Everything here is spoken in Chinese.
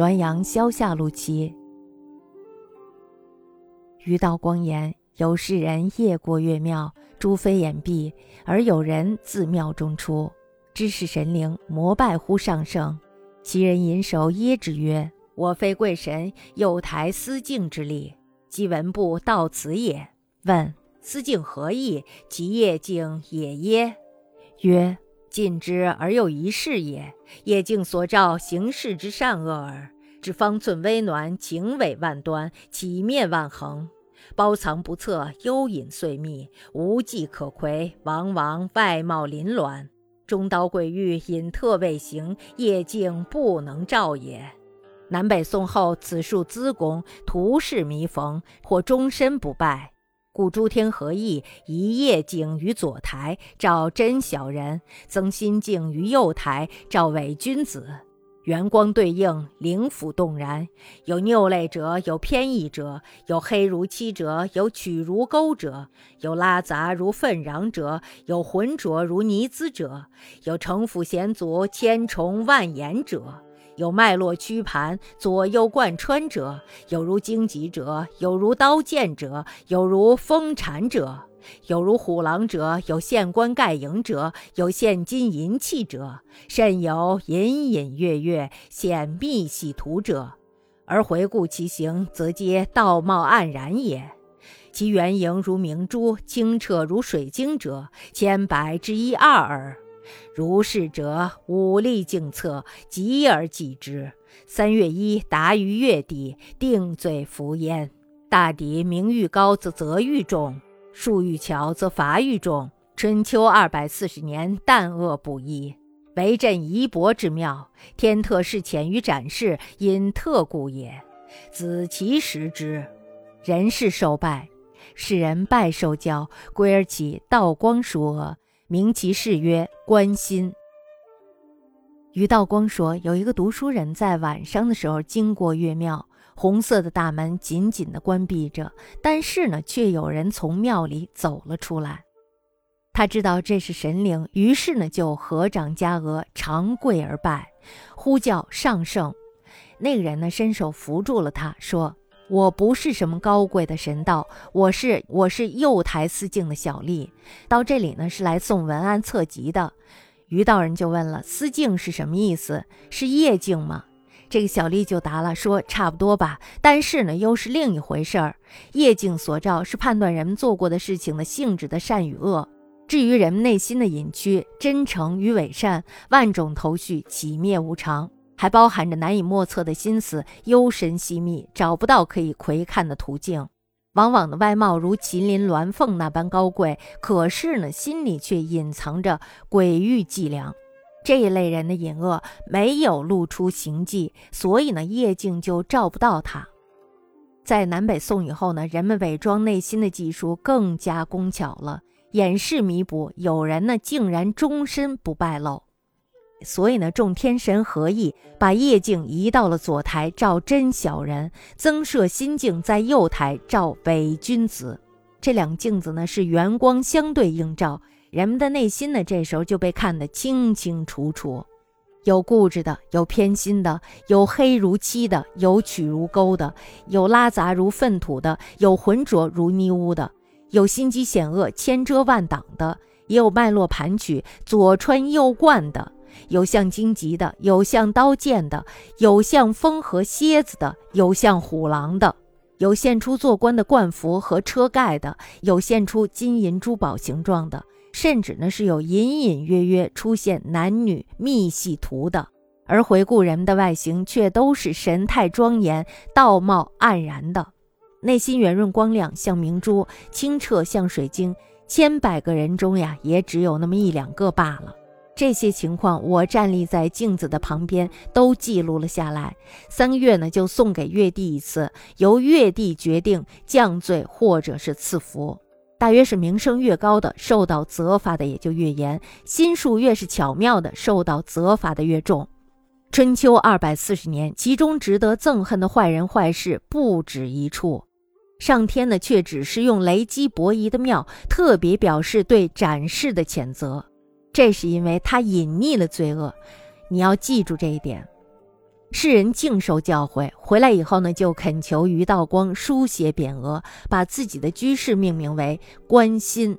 滦阳萧下路七。余道光言：有世人夜过月庙，诸非掩蔽，而有人自庙中出，知是神灵，膜拜乎上圣。其人引首耶之曰：“我非贵神，有台思敬之力，即文部到此也。”问思敬何意？即夜静也耶？曰：尽之而又一事也。夜静所照行事之善恶耳。知方寸微暖，情伪万端，起面万横，包藏不测，幽隐邃密，无迹可窥，往往外貌凌乱。中刀鬼域隐特未行，夜静不能照也。南北宋后，此术资功，徒是弥缝，或终身不败。故诸天合意，一夜景于左台，照真小人；增心境于右台，照伪君子。圆光对应，灵府动然。有拗类者，有偏异者，有黑如漆者，有曲如钩者，有拉杂如粪壤者，有浑浊如泥滋者，有城府险阻，千重万岩者。有脉络曲盘，左右贯穿者，有如荆棘者，有如刀剑者，有如风禅者，有如虎狼者，有现棺盖影者，有现金银器者，甚有隐隐约约显密细图者。而回顾其形，则皆道貌岸然也。其圆盈如明珠，清澈如水晶者，千百之一二耳。如是者，武力竞策，急而击之。三月一，达于月底，定罪服焉。大抵名誉高则责愈重，术愈巧则罚愈重。春秋二百四十年，旦恶不一，为朕夷伯之妙。天特事遣于展示，因特故也。子其时之，人事受败，世人拜受教，归而起道光殊阿。名其事曰关心。于道光说，有一个读书人在晚上的时候经过岳庙，红色的大门紧紧的关闭着，但是呢，却有人从庙里走了出来。他知道这是神灵，于是呢，就合掌加额，长跪而拜，呼叫上圣。那个人呢，伸手扶住了他，说。我不是什么高贵的神道，我是我是右台司敬的小吏，到这里呢是来送文案策疾的。于道人就问了：“司敬是什么意思？是夜静吗？”这个小吏就答了说：“差不多吧，但是呢又是另一回事儿。夜静所照是判断人们做过的事情的性质的善与恶，至于人们内心的隐屈、真诚与伪善，万种头绪起灭无常。”还包含着难以莫测的心思，幽深细密，找不到可以窥看的途径。往往的外貌如麒麟鸾凤那般高贵，可是呢，心里却隐藏着诡欲伎俩。这一类人的隐恶没有露出形迹，所以呢，夜镜就照不到他。在南北宋以后呢，人们伪装内心的技术更加工巧了，掩饰弥补，有人呢竟然终身不败露。所以呢，众天神合意，把夜镜移到了左台照真小人，增设心镜在右台照伪君子。这两镜子呢是圆光相对映照，人们的内心呢这时候就被看得清清楚楚。有固执的，有偏心的，有黑如漆的，有曲如钩的，有拉杂如粪土的，有浑浊如泥污的，有心机险恶、千遮万挡的，也有脉络盘曲、左穿右贯的。有像荆棘的，有像刀剑的，有像风和蝎子的，有像虎狼的，有现出做官的冠服和车盖的，有现出金银珠宝形状的，甚至呢是有隐隐约约出现男女密细图的。而回顾人们的外形，却都是神态庄严、道貌岸然的，内心圆润光亮，像明珠，清澈像水晶。千百个人中呀，也只有那么一两个罢了。这些情况，我站立在镜子的旁边，都记录了下来。三个月呢，就送给月帝一次，由月帝决定降罪或者是赐福。大约是名声越高的，受到责罚的也就越严；心术越是巧妙的，受到责罚的越重。春秋二百四十年，其中值得憎恨的坏人坏事不止一处，上天呢却只是用雷击伯夷的庙，特别表示对展示的谴责。这是因为他隐匿了罪恶，你要记住这一点。世人敬受教诲，回来以后呢，就恳求于道光书写匾额，把自己的居室命名为关心。